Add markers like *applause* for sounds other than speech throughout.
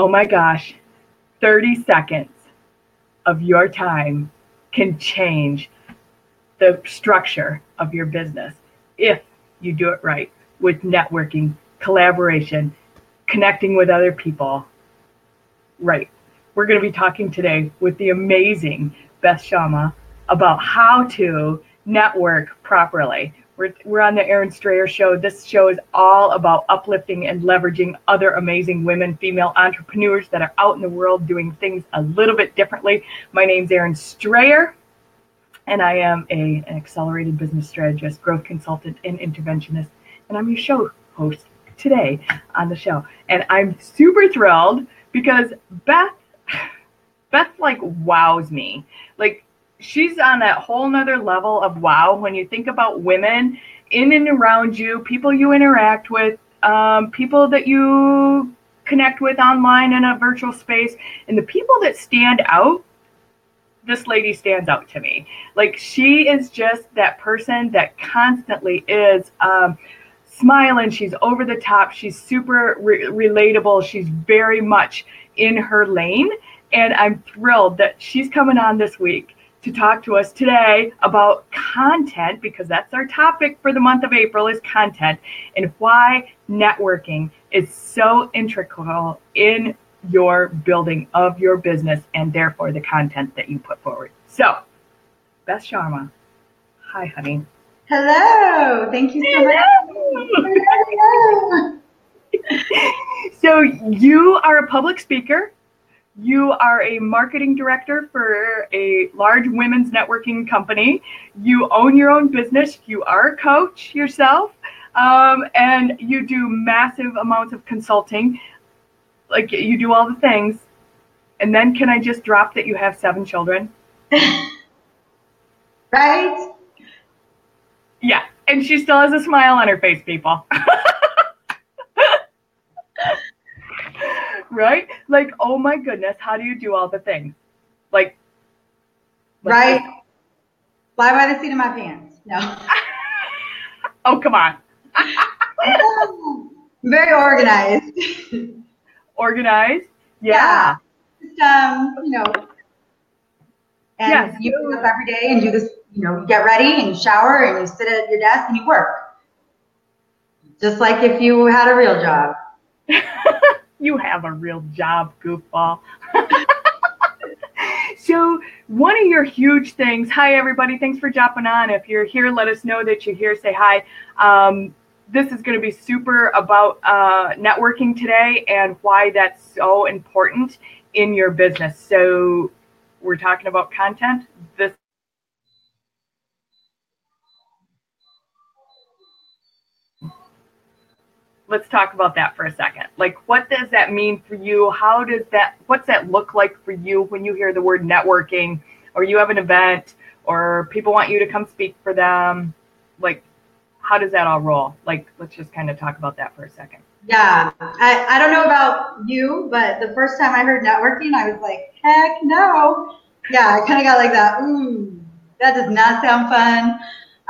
oh my gosh, 30 seconds of your time can change the structure of your business if you do it right with networking, collaboration, connecting with other people. Right. We're going to be talking today with the amazing Beth Sharma about how to network properly. We're, we're on the Erin Strayer show. This show is all about uplifting and leveraging other amazing women, female entrepreneurs that are out in the world doing things a little bit differently. My name's Erin Strayer, and I am a, an accelerated business strategist, growth consultant, and interventionist. And I'm your show host today on the show. And I'm super thrilled because Beth, Beth like wows me. Like she's on that whole nother level of wow when you think about women in and around you, people you interact with, um, people that you connect with online in a virtual space, and the people that stand out. This lady stands out to me. Like she is just that person that constantly is um, smiling. She's over the top. She's super re- relatable. She's very much in her lane. And I'm thrilled that she's coming on this week to talk to us today about content because that's our topic for the month of April is content and why networking is so integral in your building of your business and therefore the content that you put forward. So, Beth Sharma. Hi, honey. Hello. Thank you so much. *laughs* Hello. so, you are a public speaker. You are a marketing director for a large women's networking company. You own your own business. You are a coach yourself. Um, and you do massive amounts of consulting. Like you do all the things. And then can I just drop that you have seven children? *laughs* right? Yeah, and she still has a smile on her face, people. *laughs* right? Like, oh my goodness, how do you do all the things? Like, right? Fly by the seat of my pants. No. *laughs* oh, come on. *laughs* Very organized. organized? Yeah. yeah. Just, um, you know, and yes. you wake up every day and do this you know, you get ready and you shower and you sit at your desk and you work. Just like if you had a real job. *laughs* you have a real job, goofball. *laughs* so, one of your huge things, hi everybody, thanks for jumping on. If you're here, let us know that you're here, say hi. Um, this is going to be super about uh, networking today and why that's so important in your business. So, we're talking about content. This let's talk about that for a second. Like, what does that mean for you? How does that, what's that look like for you when you hear the word networking or you have an event or people want you to come speak for them? Like, how does that all roll? Like, let's just kind of talk about that for a second. Yeah, I, I don't know about you, but the first time I heard networking, I was like, heck no. Yeah, I kind of got like that, ooh, that does not sound fun.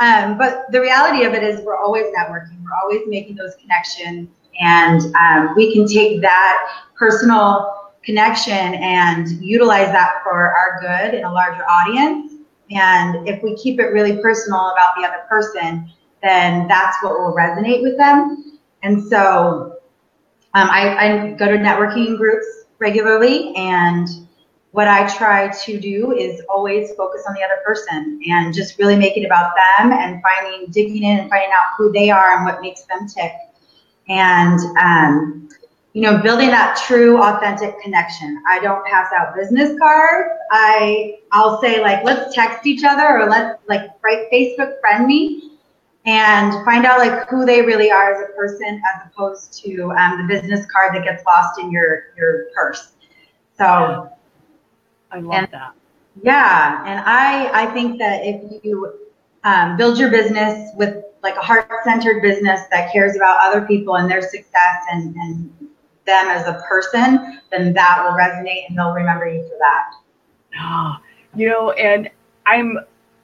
Um, but the reality of it is we're always networking. We're always making those connections. And um, we can take that personal connection and utilize that for our good in a larger audience. And if we keep it really personal about the other person, then that's what will resonate with them. And so um, I, I go to networking groups regularly and what I try to do is always focus on the other person and just really make it about them and finding, digging in and finding out who they are and what makes them tick. And, um, you know, building that true, authentic connection. I don't pass out business cards. I, I'll say like, let's text each other or let's like write Facebook friend me and find out like who they really are as a person as opposed to um, the business card that gets lost in your, your purse. So, I love and, that. Yeah, and I I think that if you um, build your business with like a heart-centered business that cares about other people and their success and, and them as a person, then that will resonate and they'll remember you for that. Oh, *gasps* you know, and I'm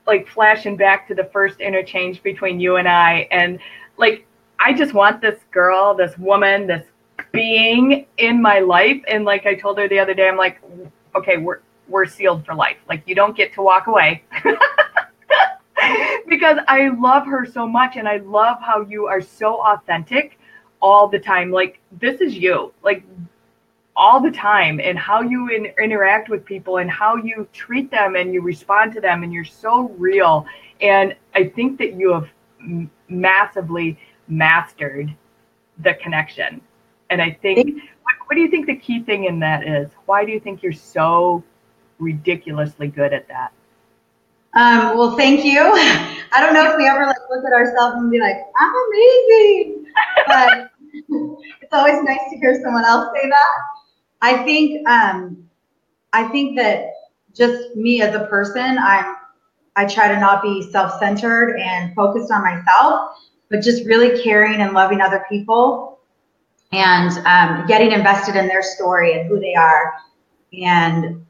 like flashing back to the first interchange between you and I, and like I just want this girl, this woman, this being in my life. And like I told her the other day, I'm like, okay, we're we're sealed for life. Like you don't get to walk away. *laughs* because I love her so much and I love how you are so authentic all the time. Like this is you. Like all the time and how you in, interact with people and how you treat them and you respond to them and you're so real and i think that you have m- massively mastered the connection and i think what, what do you think the key thing in that is why do you think you're so ridiculously good at that um, well, thank you. *laughs* I don't know if we ever like look at ourselves and be like, "I'm amazing," *laughs* but *laughs* it's always nice to hear someone else say that. I think um, I think that just me as a person, I'm I try to not be self-centered and focused on myself, but just really caring and loving other people and um, getting invested in their story and who they are. And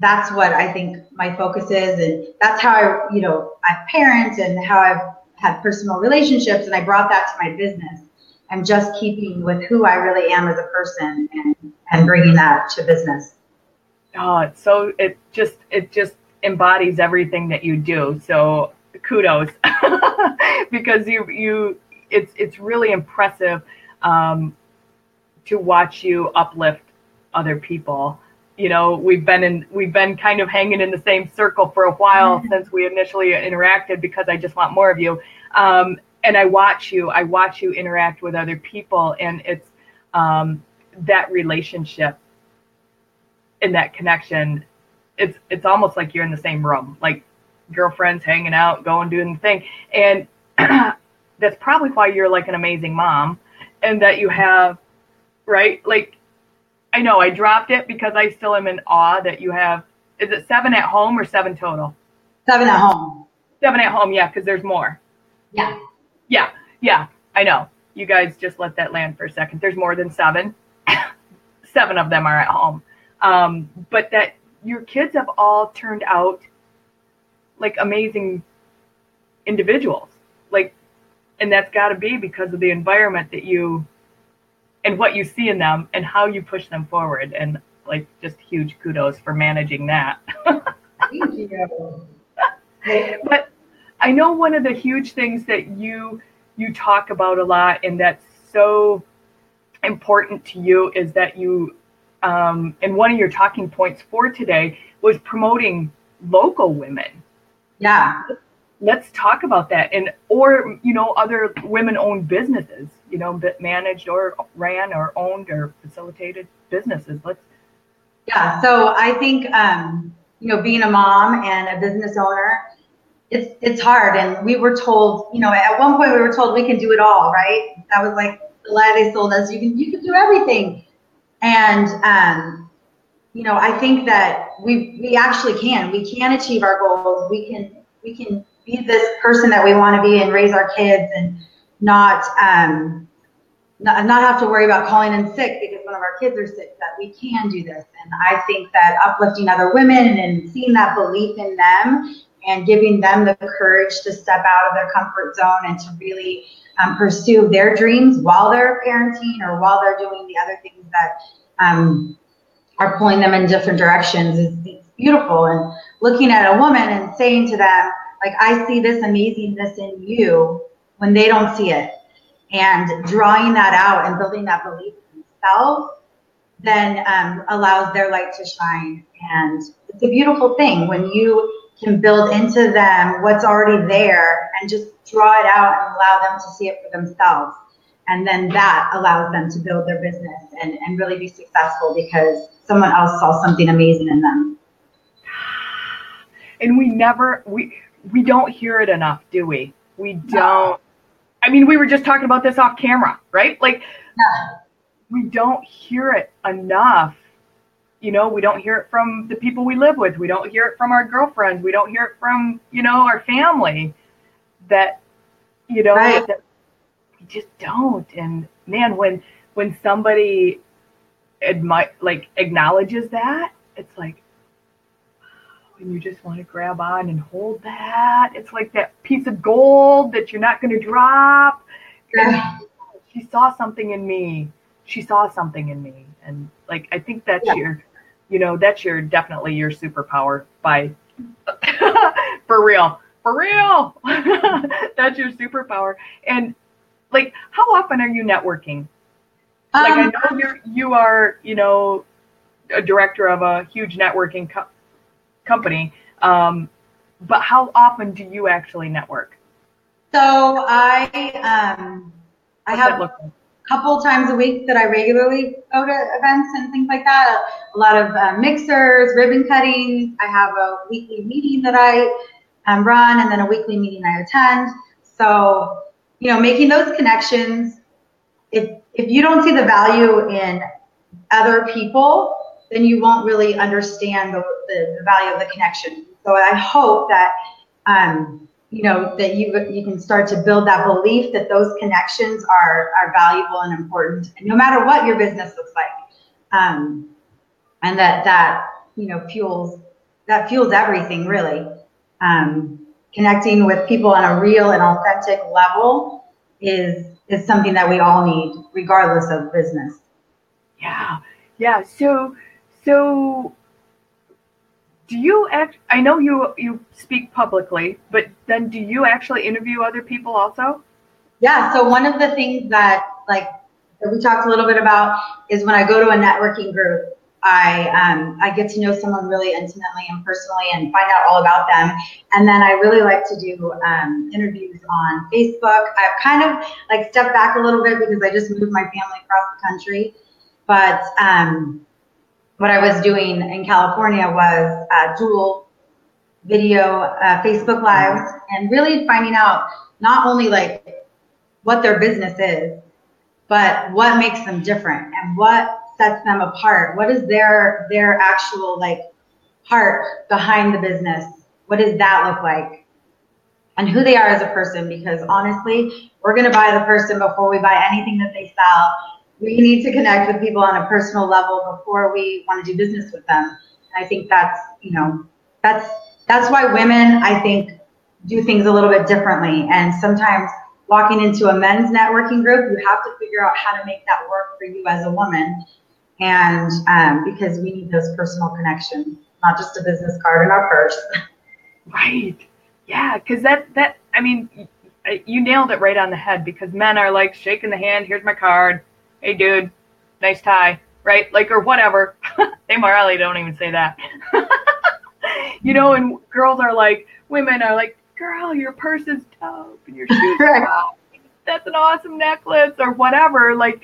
that's what I think my focus is. And that's how I, you know, I parent and how I've had personal relationships. And I brought that to my business. I'm just keeping with who I really am as a person and, and bringing that to business. Oh, it's so it just it just embodies everything that you do. So kudos *laughs* because you you it's it's really impressive um, to watch you uplift other people. You know, we've been in we've been kind of hanging in the same circle for a while mm-hmm. since we initially interacted because I just want more of you. Um, and I watch you, I watch you interact with other people, and it's um, that relationship and that connection. It's it's almost like you're in the same room, like girlfriends hanging out, going doing the thing, and *clears throat* that's probably why you're like an amazing mom, and that you have, right? Like, I know I dropped it because I still am in awe that you have. Is it seven at home or seven total? Seven at home. Seven at home, yeah, because there's more. Yeah. Yeah, yeah, I know. You guys just let that land for a second. There's more than seven. *laughs* seven of them are at home. Um, but that your kids have all turned out like amazing individuals. Like, and that's got to be because of the environment that you and what you see in them and how you push them forward. And like, just huge kudos for managing that. Thank you. *laughs* but I know one of the huge things that you you talk about a lot and that's so important to you is that you um, and one of your talking points for today was promoting local women. Yeah. Let's talk about that and or you know other women owned businesses, you know, managed or ran or owned or facilitated businesses. Let's Yeah, so I think um, you know being a mom and a business owner it's it's hard. And we were told you know at one point we were told we can do it all right? That was like the lie they sold us you can you can do everything. And um, you know i think that we we actually can. We can achieve our goals. We can we can be this person that we want to be and raise our kids and not um not, not have to worry about calling in sick because one of our kids are sick that we can do this and i think that uplifting other women and seeing that belief in them and giving them the courage to step out of their comfort zone and to really um, pursue their dreams while they're parenting or while they're doing the other things that um, are pulling them in different directions is, beautiful. And looking at a woman and saying to them, like, I see this amazingness in you when they don't see it. And drawing that out and building that belief in themselves then um, allows their light to shine. And it's a beautiful thing when you can build into them what's already there and just draw it out and allow them to see it for themselves. And then that allows them to build their business and, and really be successful because someone else saw something amazing in them. And we never we we don't hear it enough, do we? We don't. I mean, we were just talking about this off camera, right? Like no. we don't hear it enough you know we don't hear it from the people we live with we don't hear it from our girlfriends we don't hear it from you know our family that you know right. that we just don't and man when when somebody admi- like acknowledges that it's like and you just want to grab on and hold that. It's like that piece of gold that you're not going to drop yeah. she saw something in me. She saw something in me. And like i think that's Yeah. your you know that's your definitely your superpower by *laughs* for real for real. *laughs* That's your superpower. And like how often are you networking? Like i Um, know you're you are you know a director of a huge networking co- company um but how often do you actually network so I um, I What's have like? couple times a week that I regularly go to events and things like that. A lot of uh, mixers, ribbon cuttings. I have a weekly meeting that I um, run, and then a weekly meeting I attend. So, you know, making those connections. If if you don't see the value in other people, then you won't really understand the, the, the value of the connection. So I hope that um, you know that you you can start to build that belief that those connections are are valuable and important no matter what your business looks like um, and that that you know fuels that fuels everything really um, connecting with people on a real and authentic level is is something that we all need regardless of business Yeah, yeah. So, so do you act? I know you you speak publicly, but then do you actually interview other people also? Yeah, so one of the things that like that we talked a little bit about is when I go to a networking group, I um, I get to know someone really intimately and personally and find out all about them. And then I really like to do um, interviews on Facebook. I've kind of like stepped back a little bit because I just moved my family across the country. But um, what I was doing in California was uh, dual video uh, Facebook lives and really finding out not only like what their business is, but what makes them different and what sets them apart. What is their their actual like heart behind the business? What does that look like? And who they are as a person because honestly, we're to buy the person before we buy anything that they sell. We need to connect with people on a personal level before we want to do business with them. And I think that's, you know, that's that's why women I think do things a little bit differently and sometimes walking into a men's networking group, you have to figure out how to make that work for you as a woman. And um, because we need those personal connections, not just a business card in our purse. *laughs* Right. Yeah, because that that I mean, you nailed it right on the head. Because men are like shaking the hand. Here's my card. Hey, dude, nice tie. Right? Like or whatever. *laughs* they morally don't even say that. *laughs* you know, and girls are like, women are like, girl, your purse is dope and your *laughs* shoes are wow. That's an awesome necklace or whatever. Like,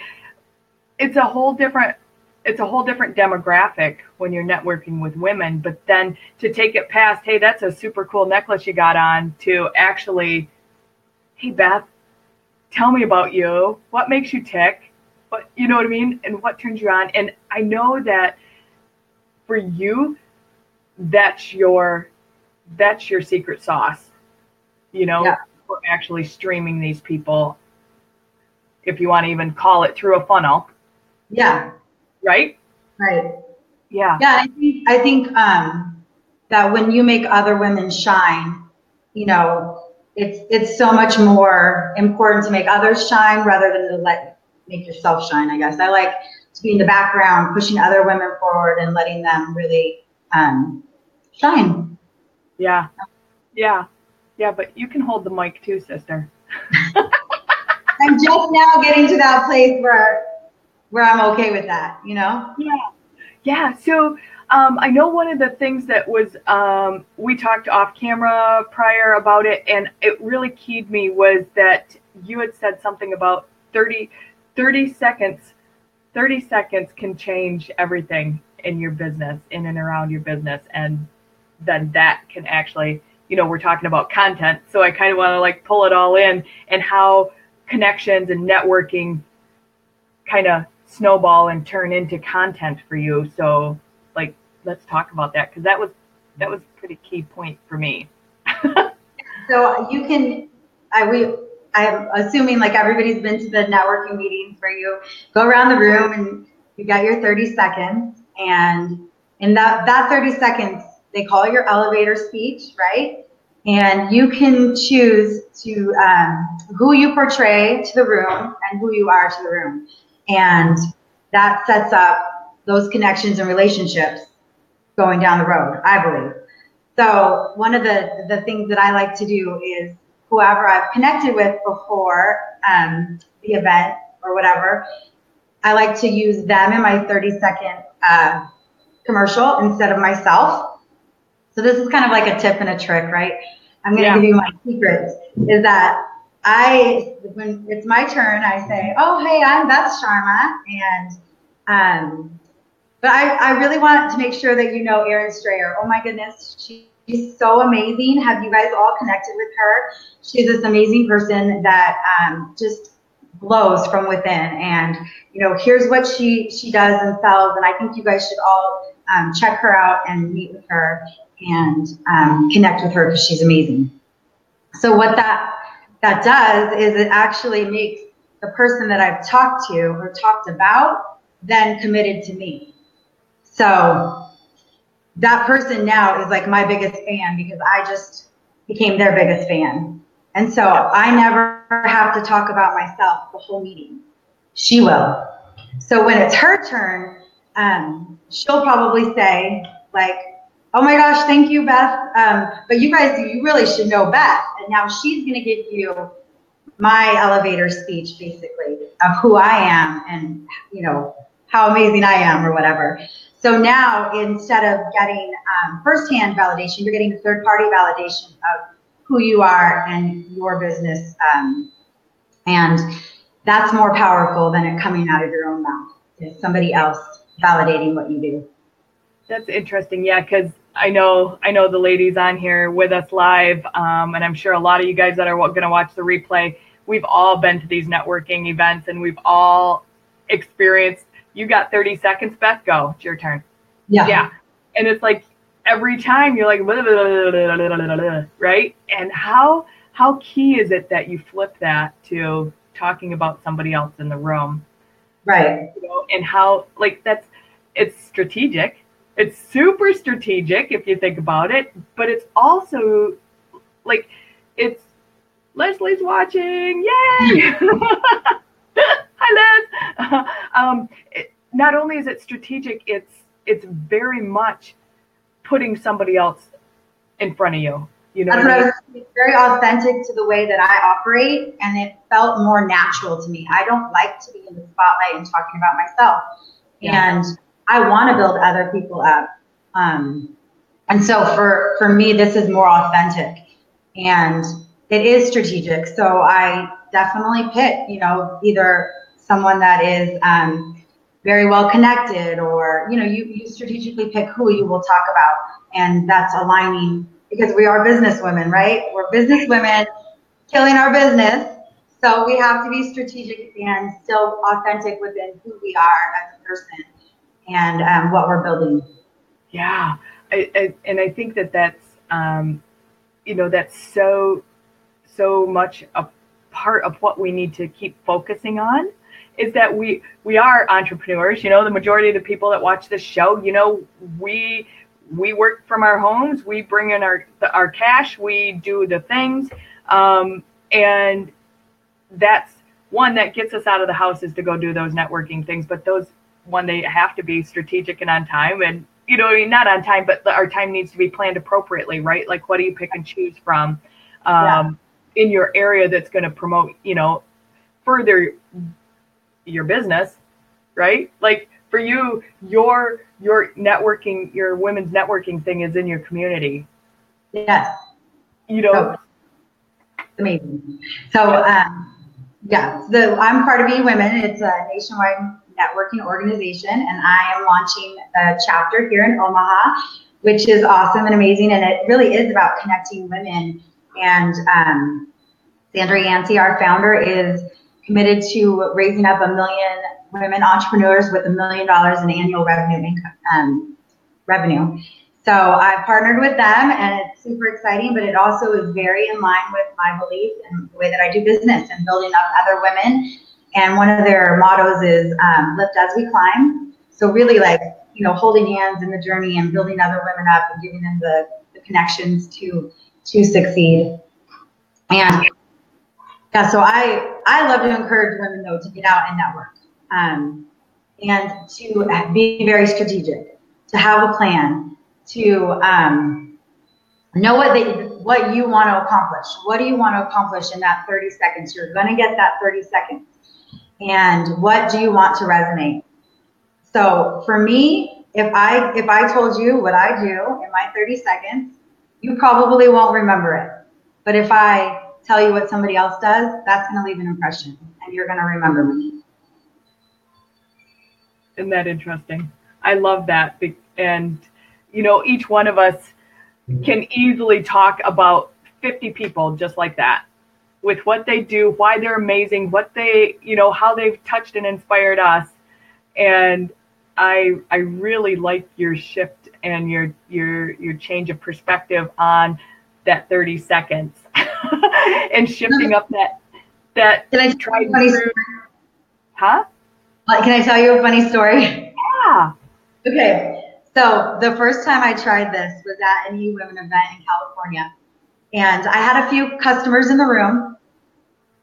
it's a whole different it's a whole different demographic when you're networking with women but then to take it past hey that's a super cool necklace you got on to actually hey beth tell me about you what makes you tick what you know what i mean? And what turns you on? And i know that for you that's your that's your secret sauce you know Yeah. for actually streaming these people if you want to even call it through a funnel. Yeah, right? Right. yeah. Yeah, I think I think um, that when you make other women shine, you know, it's it's so much more important to make others shine rather than to let make yourself shine. I guess I like to be in the background, pushing other women forward and letting them really um, shine. Yeah. Yeah. Yeah, but you can hold the mic too, sister. *laughs* I'm just now getting to that place where where I'm okay with that. You know. Yeah. Yeah. So um, I know one of the things that was, um, we talked off camera prior about it, and it really keyed me was that you had said something about 30, 30 seconds. 30 seconds can change everything in your business, in and around your business. And then that can actually, you know, we're talking about content. So I kind of want to like pull it all in and how connections and networking kind of snowball and turn into content for you. So like let's talk about that because that was that was a pretty key point for me. *laughs* So you can, I we, I'm assuming like everybody's been to the networking meetings where you go around the room and you got your 30 seconds, and in that that 30 seconds they call your elevator speech, right? And you can choose to um, who you portray to the room and who you are to the room. And that sets up those connections and relationships going down the road, I believe. So one of the, the things that I like to do is whoever I've connected with before um, the event or whatever, I like to use them in my 30 second uh, commercial instead of myself. So this is kind of like a tip and a trick, right? I'm going to yeah. give you my secrets is that I, when it's my turn, I say, oh, hey, I'm Beth Sharma. And, um, but I, I really want to make sure that you know Erin Strayer. Oh my goodness. She's so amazing. Have you guys all connected with her? She's this amazing person that um, just glows from within. And, you know, here's what she, she does and sells. And I think you guys should all um, check her out and meet with her and um, connect with her because she's amazing. So what that that does is it actually makes the person that I've talked to or talked about then committed to me. So that person now is like my biggest fan because I just became their biggest fan. And so I never have to talk about myself the whole meeting. She will. So when it's her turn, um, she'll probably say, like, oh my gosh, thank you, Beth. Um, but you guys, you really should know Beth. And now she's going to give you my elevator speech, basically, of who I am and, you know, how amazing I am or whatever. So now instead of getting um, firsthand validation, you're getting third party validation of who you are and your business. Um, and that's more powerful than it coming out of your own mouth. It's somebody else validating what you do. That's interesting. Yeah, because I know I know the ladies on here with us live, um, and I'm sure a lot of you guys that are going to watch the replay. We've all been to these networking events, and we've all experienced. You got 30 seconds, Beth. Go. It's your turn. Yeah. Yeah. And it's like every time you're like, blah, blah, blah, right? And how how key is it that you flip that to talking about somebody else in the room? Right. You know, and how like that's it's strategic it's super strategic if you think about it, but it's also like it's Leslie's watching. Yay! *laughs* *laughs* Hi, Les. *laughs* Um, it, not only is it strategic, it's it's very much putting somebody else in front of you. You know, I mean? it's very authentic to the way that I operate, and it felt more natural to me. I don't like to be in the spotlight and talking about myself, yeah. and I want to build other people up. Um, and so for, for me, this is more authentic and it is strategic. So I definitely pick, you know, either someone that is um, very well connected or, you know, you, you strategically pick who you will talk about. And that's aligning because we are business women, right? We're business women killing our business. So we have to be strategic and still authentic within who we are as a person and um, what we're building. Yeah, I, I, and I think that that's um, you know that's so so much a part of what we need to keep focusing on is that we we are entrepreneurs. You know, the majority of the people that watch this show, you know, we we work from our homes. We bring in our our cash. We do the things, um, and that's one that gets us out of the house is to go do those networking things. But those one they have to be strategic and on time and you know not on time but our time needs to be planned appropriately right like what do you pick and choose from um, yeah. in your area that's going to promote you know further your business right? Like for you your your networking your women's networking thing is in your community. Yes you know? So, amazing. So um yeah the i'm part of e women it's a nationwide networking organization, and I am launching a chapter here in Omaha, which is awesome and amazing. And it really is about connecting women. And um, Sandra Yancey, our founder, is committed to raising up a million women entrepreneurs with a million dollars in annual revenue income, um, revenue. So I've partnered with them, and it's super exciting. But it also is very in line with my belief and the way that I do business and building up other women and one of their mottos is um, lift as we climb. So really like, you know, holding hands in the journey and building other women up and giving them the, the connections to to succeed. And yeah, so I I love to encourage women though to get out and network. Um, and to be very strategic, to have a plan, to um, know what they what you want to accomplish. What do you want to accomplish in that 30 seconds? You're going to get that 30 seconds. And what do you want to resonate? So for me, if I if I told you what I do in my 30 seconds, you probably won't remember it. But if I tell you what somebody else does, that's going to leave an impression and you're going to remember me. Isn't that interesting? I love that. And, you know, each one of us can easily talk about 50 people just like that with what they do, why they're amazing, what they, you know, how they've touched and inspired us. And I I really like your shift and your your your change of perspective on that 30 seconds *laughs* and shifting up that that can I tried through. Huh? Can I tell you a funny story? Yeah. *laughs* Okay. So the first time I tried this was at an E-Women event in California. And I had a few customers in the room.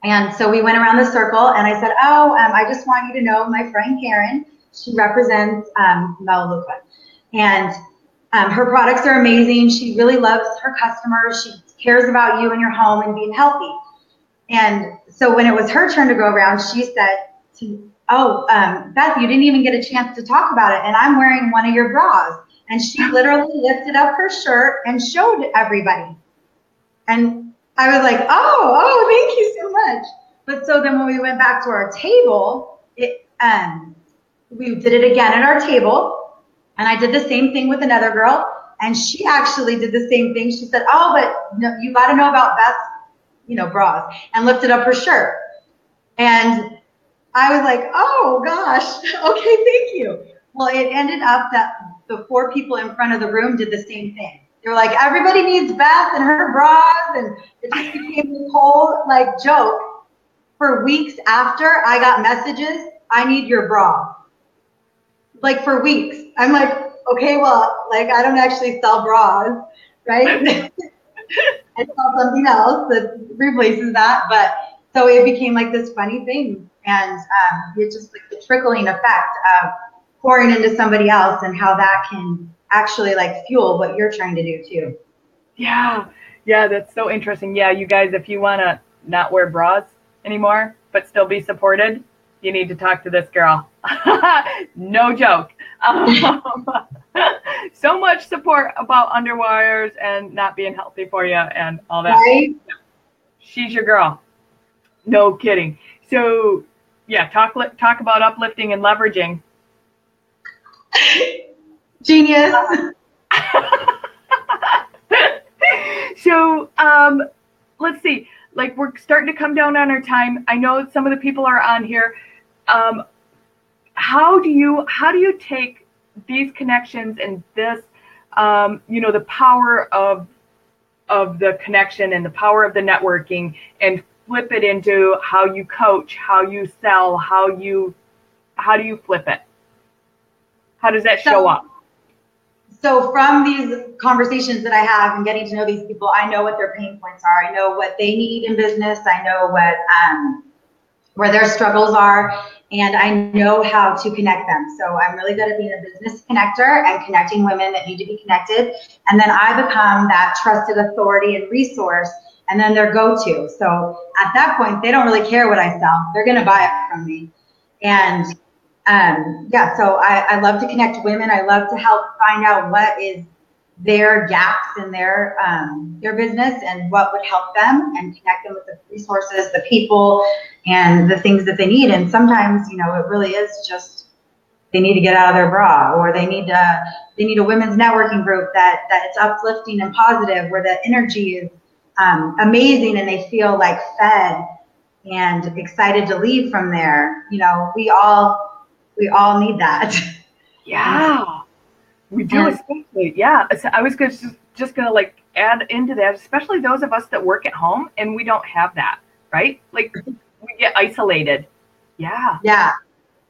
And so we went around the circle and I said, oh, um, I just want you to know my friend Karen, she represents um, Melaleuca. And um, her products are amazing. She really loves her customers. She cares about you and your home and being healthy. And so when it was her turn to go around, she said to, oh, um, Beth, you didn't even get a chance to talk about it. And I'm wearing one of your bras. And she *laughs* literally lifted up her shirt and showed everybody. And I was like, oh, oh, thank you so much. But so then when we went back to our table, it, um, we did it again at our table. And I did the same thing with another girl. And she actually did the same thing. She said, oh, but no, you got to know about Beth's, you know, bras and lifted up her shirt. And I was like, oh gosh, *laughs* okay, thank you. Well, it ended up that the four people in front of the room did the same thing. They were like, everybody needs Beth and her bras, and it just became this whole like joke. For weeks after, I got messages, I need your bra. Like for weeks. I'm like, okay, well, like I don't actually sell bras, right? *laughs* I sell something else that replaces that, but so it became like this funny thing and um, it's just like the trickling effect of pouring into somebody else and how that can actually like fuel what you're trying to do too. Yeah, yeah, that's so interesting. Yeah, you guys, if you want to not wear bras anymore but still be supported, you need to talk to this girl. *laughs* no joke. Um, *laughs* so much support about underwires and not being healthy for you and all that. Right? She's your girl. No kidding. So yeah, talk talk about uplifting and leveraging. *laughs* Genius. so um, let's see. Like we're starting to come down on our time. I know some of the people are on here. Um, how do you how do you take these connections and this um, you know the power of of the connection and the power of the networking and flip it into how you coach, how you sell, how you how do you flip it? How does that so, show up? So from these conversations that I have and getting to know these people, I know what their pain points are. I know what they need in business. I know what um, where their struggles are, and I know how to connect them. So I'm really good at being a business connector and connecting women that need to be connected. And then I become that trusted authority and resource and then their go-to. So at that point, they don't really care what I sell. They're going to buy it from me. And um, yeah, so I, I love to connect women. I love to help find out what is their gaps in their um, their business and what would help them and connect them with the resources, the people, and the things that they need. And sometimes, you know, it really is just they need to get out of their bra, or they need to they need a women's networking group that that it's uplifting and positive, where the energy is um, amazing and they feel like fed and excited to leave from there. You know, we all we all need that. *laughs* Yeah, we do. especially, yeah. I was just just gonna like add into that, especially those of us that work at home and we don't have that, right? Like we get isolated. Yeah. Yeah.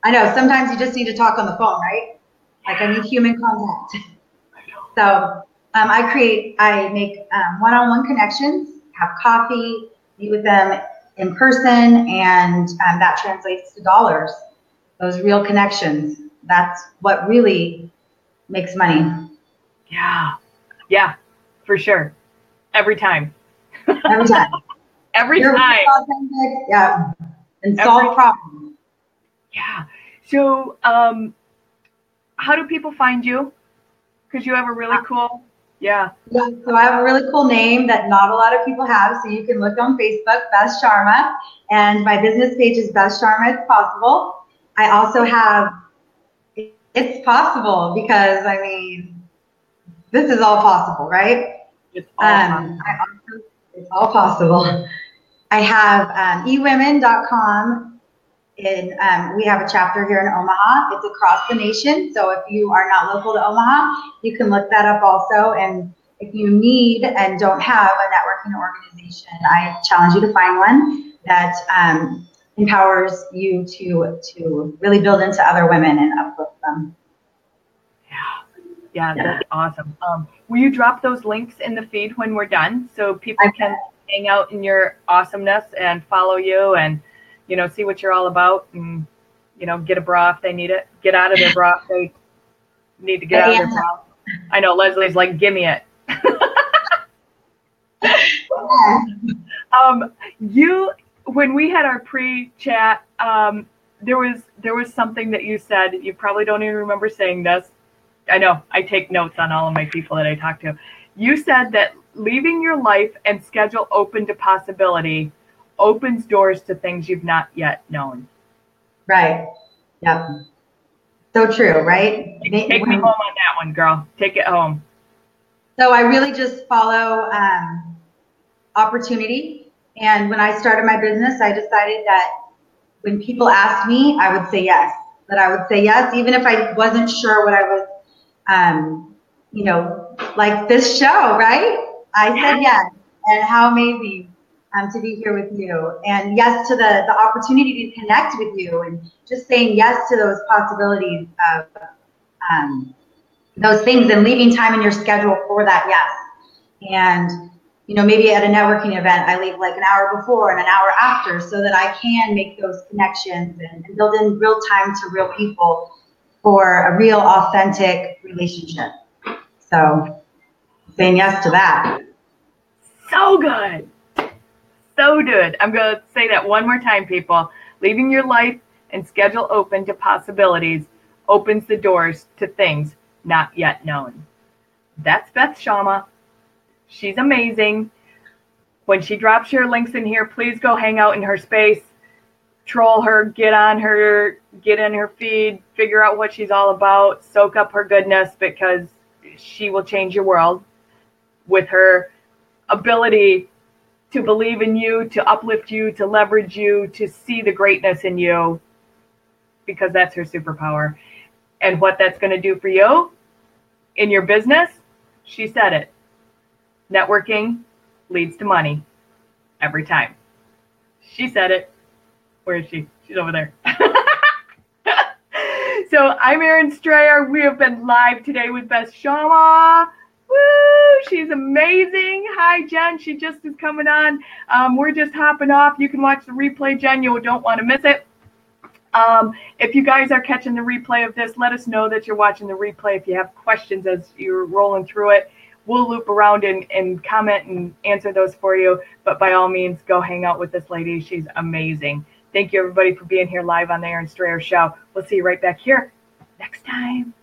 I know. Sometimes you just need to talk on the phone, right? Like I need human contact. So um, I create, I make um, one-on-one connections, have coffee, meet with them in person, and um, that translates to dollars. those real connections. That's what really makes money. Yeah. Yeah, for sure. Every time. Every time. *laughs* Every You're time. Yeah. And Every solve problems. Yeah. So, um, how do people find you? Because you have a really uh, cool, yeah. Yeah. So I have a really cool name that not a lot of people have. So you can look on Facebook, Beth Sharma, and my business page is Beth Sharma. It's possible. I also have. It's possible because I mean, this is all possible, right? It's all um, also, it's all possible. I have um, ewomen.com. In, um, we have a chapter here in Omaha. It's across the nation. So if you are not local to Omaha, you can look that up also. And if you need and don't have a networking organization, I challenge you to find one that um, empowers you to to really build into other women and uplift them. Yeah, yeah, that's awesome. Um, will you drop those links in the feed when we're done so people can hang out in your awesomeness and follow you and you know see what you're all about and you know get a bra if they need it, get out of their bra if they need to get out of their bra. I know Leslie's like, give me it. *laughs* um, you when we had our pre-chat, um, there was there was something that you said. You probably don't even remember saying this. I know I take notes on all of my people that I talk to. You said that leaving your life and schedule open to possibility opens doors to things you've not yet known. Right. Yep. So true, right? Take, take me home on that one, girl. Take it home. So I really just follow um, opportunity. And when I started my business, I decided that when people asked me, I would say yes. That I would say yes, even if I wasn't sure what I was um, you know, like this show, right? I said yes. And how amazing um, to be here with you. And yes to the, the opportunity to connect with you and just saying yes to those possibilities of um, those things and leaving time in your schedule for that yes. And, you know, maybe at a networking event, I leave like an hour before and an hour after so that I can make those connections and, and build in real time to real people for a real authentic relationship. So saying yes to that. So good. So good. I'm going to say that one more time, people. Leaving your life and schedule open to possibilities opens the doors to things not yet known. That's Beth Sharma. She's amazing. When she drops your links in here, please go hang out in her space troll her, get on her, get in her feed, figure out what she's all about, soak up her goodness because she will change your world with her ability to believe in you, to uplift you, to leverage you, to see the greatness in you because that's her superpower. And what that's going to do for you in your business, she said it. Networking leads to money every time. She said it. Where is she? She's over there. *laughs* so I'm Erin Strayer. We have been live today with Beth Sharma. Woo! She's amazing. Hi, Jen. She just is coming on. Um, we're just hopping off. You can watch the replay, Jen. You don't want to miss it. Um, if you guys are catching the replay of this, let us know that you're watching the replay. If you have questions as you're rolling through it, we'll loop around and, and comment and answer those for you. But by all means, go hang out with this lady. She's amazing. Thank you, everybody, for being here live on the Erin Strayer Show. We'll see you right back here next time.